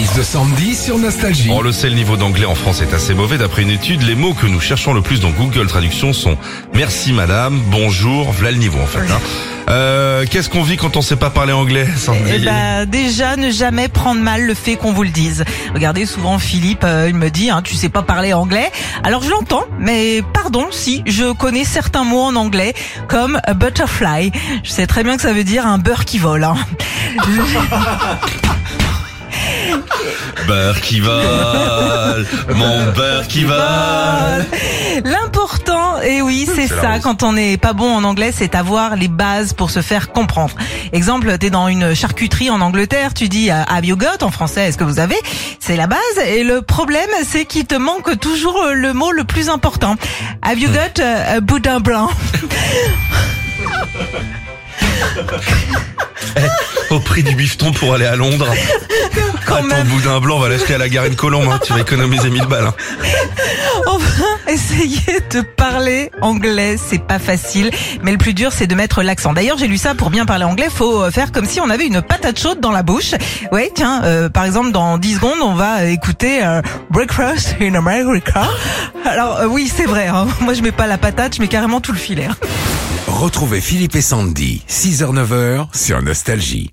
valise de Sandy sur Nostalgie. On le sait, le niveau d'anglais en France est assez mauvais. D'après une étude, les mots que nous cherchons le plus dans Google Traduction sont merci madame, bonjour, voilà le niveau en fait. hein. Euh, Qu'est-ce qu'on vit quand on sait pas parler anglais, Sandy Eh ben, déjà, ne jamais prendre mal le fait qu'on vous le dise. Regardez, souvent Philippe, euh, il me dit, hein, tu sais pas parler anglais. Alors je l'entends, mais pardon, si, je connais certains mots en anglais, comme a butterfly. Je sais très bien que ça veut dire un beurre qui vole. hein. Beurre qui vole, mon beurre qui vole. L'important, et oui, c'est ça, quand on n'est pas bon en anglais, c'est avoir les bases pour se faire comprendre. Exemple, t'es dans une charcuterie en Angleterre, tu dis euh, have you got en français, est-ce que vous avez? C'est la base, et le problème, c'est qu'il te manque toujours euh, le mot le plus important. Have you got euh, un boudin blanc? Au prix du bifton pour aller à Londres. Ah, ton même, boudin blanc, on va l'acheter à la Garenne Colombe. Hein. Tu vas économiser 1000 balles. hein. enfin, essayez de parler anglais, c'est pas facile, mais le plus dur, c'est de mettre l'accent. D'ailleurs, j'ai lu ça, pour bien parler anglais, faut euh, faire comme si on avait une patate chaude dans la bouche. Ouais, tiens, euh, par exemple, dans 10 secondes, on va écouter euh, Breakfast in America. Alors, euh, oui, c'est vrai, hein. moi je mets pas la patate, je mets carrément tout le filet. hein. Retrouvez Philippe et Sandy, 6h-9h sur Nostalgie.